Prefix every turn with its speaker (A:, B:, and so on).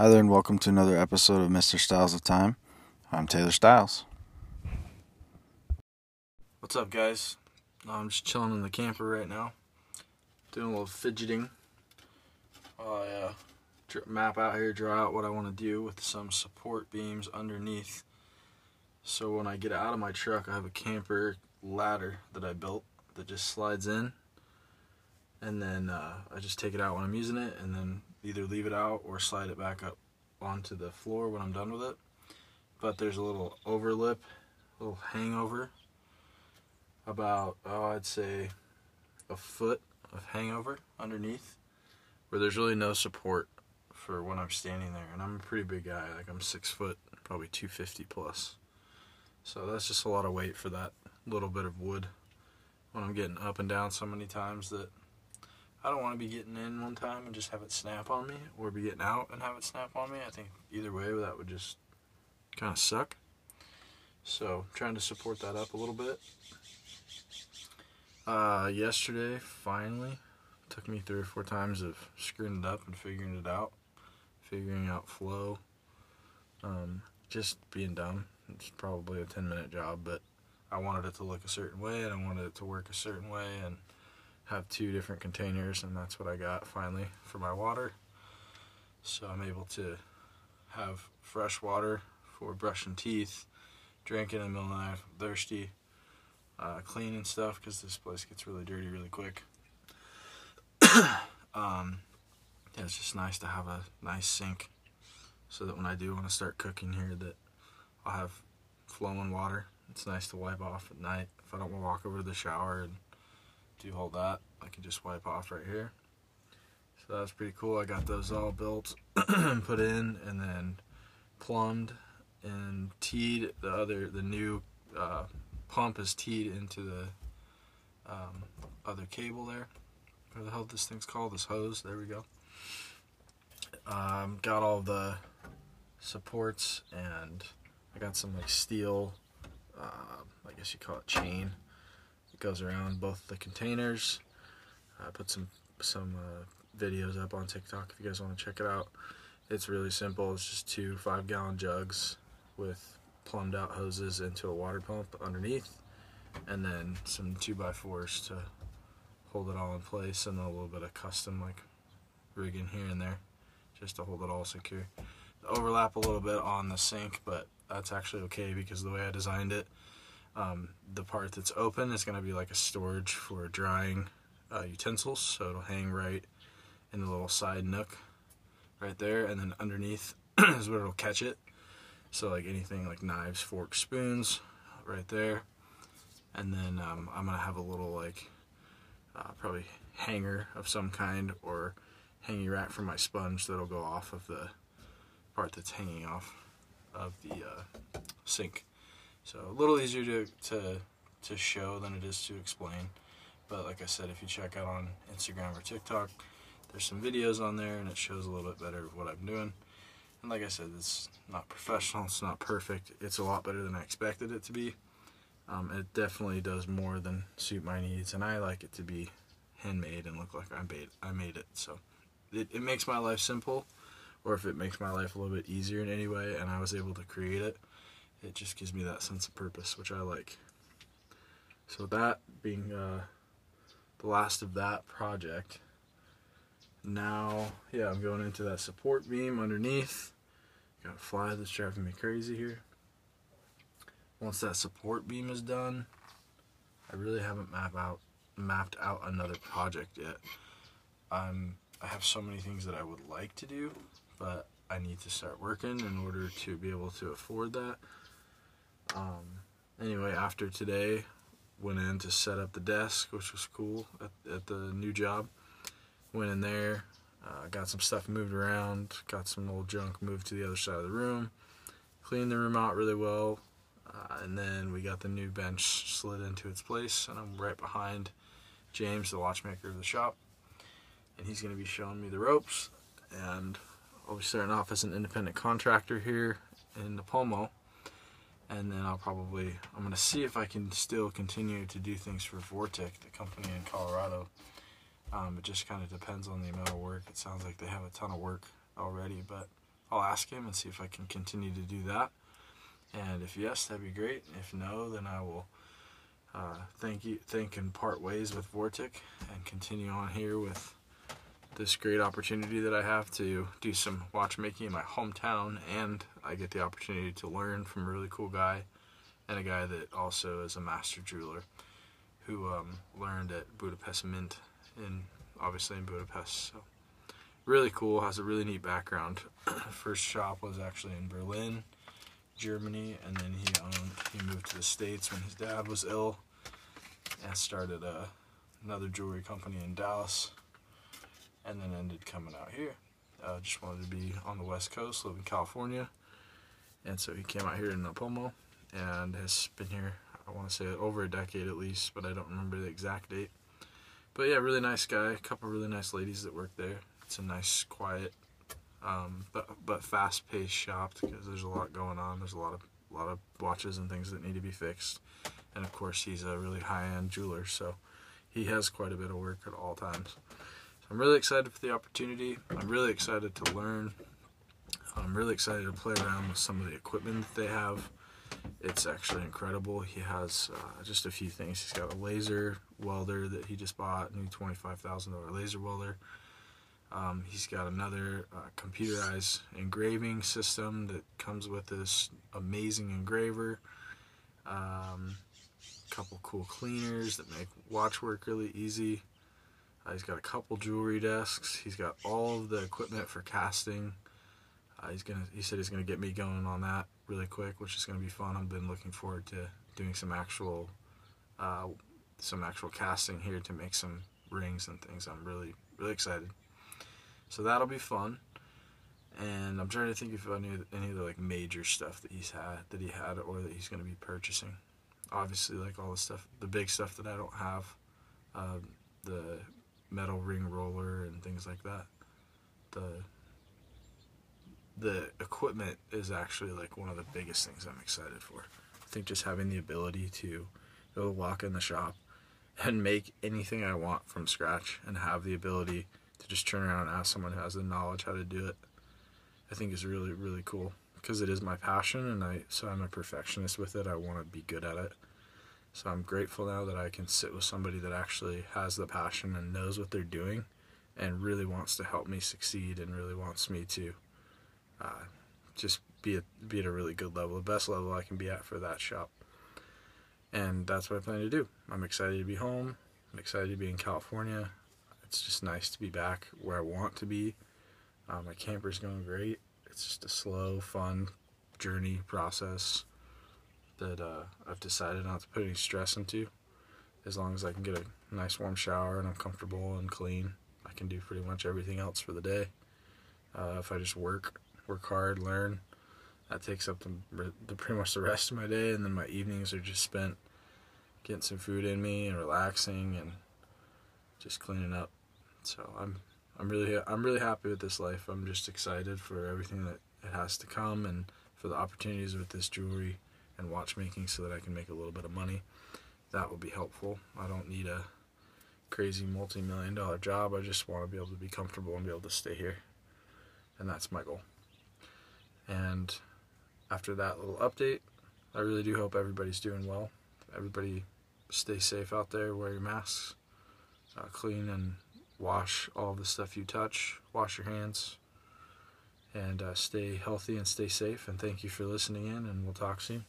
A: Hi there, and welcome to another episode of Mr. Styles of Time. I'm Taylor Styles.
B: What's up, guys? I'm just chilling in the camper right now, doing a little fidgeting. I uh, map out here, draw out what I want to do with some support beams underneath. So when I get out of my truck, I have a camper ladder that I built that just slides in, and then uh, I just take it out when I'm using it, and then either leave it out or slide it back up onto the floor when I'm done with it. But there's a little overlip, a little hangover, about, oh, I'd say a foot of hangover underneath, where there's really no support for when I'm standing there. And I'm a pretty big guy, like I'm six foot, probably 250 plus. So that's just a lot of weight for that little bit of wood when I'm getting up and down so many times that I don't want to be getting in one time and just have it snap on me, or be getting out and have it snap on me. I think either way, that would just kind of suck. So, trying to support that up a little bit. Uh, yesterday, finally, took me three or four times of screwing it up and figuring it out, figuring out flow. Um, just being dumb. It's probably a 10 minute job, but I wanted it to look a certain way and I wanted it to work a certain way and have two different containers, and that's what I got finally for my water. So I'm able to have fresh water for brushing teeth, drinking in the middle of the night, thirsty, uh, cleaning stuff because this place gets really dirty really quick. um, yeah, it's just nice to have a nice sink so that when I do want to start cooking here, that I'll have flowing water. It's nice to wipe off at night if I don't want to walk over to the shower and do all that. I can just wipe off right here. So that's pretty cool. I got those all built put in and then plumbed and teed the other the new uh, pump is teed into the um, other cable there. What the hell this thing's called? This hose. There we go. Um, got all the supports and I got some like steel, uh, I guess you call it chain. Goes around both the containers. I put some some uh, videos up on TikTok if you guys want to check it out. It's really simple. It's just two five gallon jugs with plumbed out hoses into a water pump underneath, and then some two by fours to hold it all in place, and a little bit of custom like rigging here and there, just to hold it all secure. Overlap a little bit on the sink, but that's actually okay because the way I designed it, um, the part that's open is going to be like a storage for drying uh, utensils, so it'll hang right in the little side nook right there, and then underneath is where it'll catch it. So like anything like knives, forks, spoons, right there, and then um, I'm gonna have a little like uh, probably hanger of some kind or hanging rack for my sponge that'll go off of the part that's hanging off of the uh, sink. So a little easier to, to to show than it is to explain. But like I said, if you check out on Instagram or TikTok, there's some videos on there and it shows a little bit better of what I'm doing. And like I said, it's not professional, it's not perfect. It's a lot better than I expected it to be. Um, it definitely does more than suit my needs, and I like it to be handmade and look like I made, I made it. So it, it makes my life simple, or if it makes my life a little bit easier in any way, and I was able to create it, it just gives me that sense of purpose, which I like. So that being uh, the last of that project. Now, yeah, I'm going into that support beam underneath. Got a fly that's driving me crazy here. Once that support beam is done, I really haven't map out mapped out another project yet. I'm I have so many things that I would like to do, but I need to start working in order to be able to afford that. Um, anyway, after today, went in to set up the desk, which was cool at, at the new job. Went in there, uh, got some stuff moved around, got some old junk moved to the other side of the room, cleaned the room out really well, uh, and then we got the new bench slid into its place, and I'm right behind James, the watchmaker of the shop, and he's going to be showing me the ropes, and I'll be starting off as an independent contractor here in Nipomo and then I'll probably I'm gonna see if I can still continue to do things for Vortic, the company in Colorado. Um, it just kind of depends on the amount of work. It sounds like they have a ton of work already, but I'll ask him and see if I can continue to do that. And if yes, that'd be great. If no, then I will uh, thank you, thank and part ways with Vortic and continue on here with this great opportunity that I have to do some watchmaking in my hometown, and I get the opportunity to learn from a really cool guy and a guy that also is a master jeweler who um, learned at Budapest Mint in obviously in Budapest. So really cool, has a really neat background. First shop was actually in Berlin, Germany, and then he owned he moved to the States when his dad was ill and started a, another jewelry company in Dallas and then ended coming out here. Uh, just wanted to be on the West Coast, live in California, and so he came out here in Nipomo and has been here. I want to say over a decade at least, but I don't remember the exact date. But yeah, really nice guy. A couple really nice ladies that work there. It's a nice, quiet, um, but but fast-paced shop because there's a lot going on. There's a lot of a lot of watches and things that need to be fixed, and of course he's a really high-end jeweler, so he has quite a bit of work at all times. I'm really excited for the opportunity. I'm really excited to learn. I'm really excited to play around with some of the equipment that they have. It's actually incredible. He has uh, just a few things. He's got a laser welder that he just bought, new $25,000 laser welder. Um, he's got another uh, computerized engraving system that comes with this amazing engraver. Um, a couple cool cleaners that make watch work really easy. Uh, he's got a couple jewelry desks. He's got all of the equipment for casting. Uh, he's gonna. He said he's gonna get me going on that really quick, which is gonna be fun. I've been looking forward to doing some actual, uh, some actual casting here to make some rings and things. I'm really, really excited. So that'll be fun. And I'm trying to think if I any any of the like major stuff that he's had that he had or that he's gonna be purchasing. Obviously, like all the stuff, the big stuff that I don't have, uh, the metal ring roller and things like that. The the equipment is actually like one of the biggest things I'm excited for. I think just having the ability to go walk in the shop and make anything I want from scratch and have the ability to just turn around and ask someone who has the knowledge how to do it, I think is really really cool because it is my passion and I so I'm a perfectionist with it. I want to be good at it. So I'm grateful now that I can sit with somebody that actually has the passion and knows what they're doing and really wants to help me succeed and really wants me to uh, just be at, be at a really good level, the best level I can be at for that shop. And that's what I plan to do. I'm excited to be home. I'm excited to be in California. It's just nice to be back where I want to be. Uh, my camper's going great. It's just a slow, fun journey process that uh, I've decided not to put any stress into. As long as I can get a nice warm shower and I'm comfortable and clean, I can do pretty much everything else for the day. Uh, if I just work, work hard, learn, that takes up the, the, pretty much the rest of my day, and then my evenings are just spent getting some food in me and relaxing and just cleaning up. So I'm I'm really I'm really happy with this life. I'm just excited for everything that it has to come and for the opportunities with this jewelry and watchmaking so that I can make a little bit of money. That will be helpful. I don't need a crazy multi-million dollar job. I just want to be able to be comfortable and be able to stay here. And that's my goal. And after that little update, I really do hope everybody's doing well. Everybody stay safe out there, wear your masks, uh, clean and wash all the stuff you touch, wash your hands, and uh, stay healthy and stay safe. And thank you for listening in, and we'll talk soon.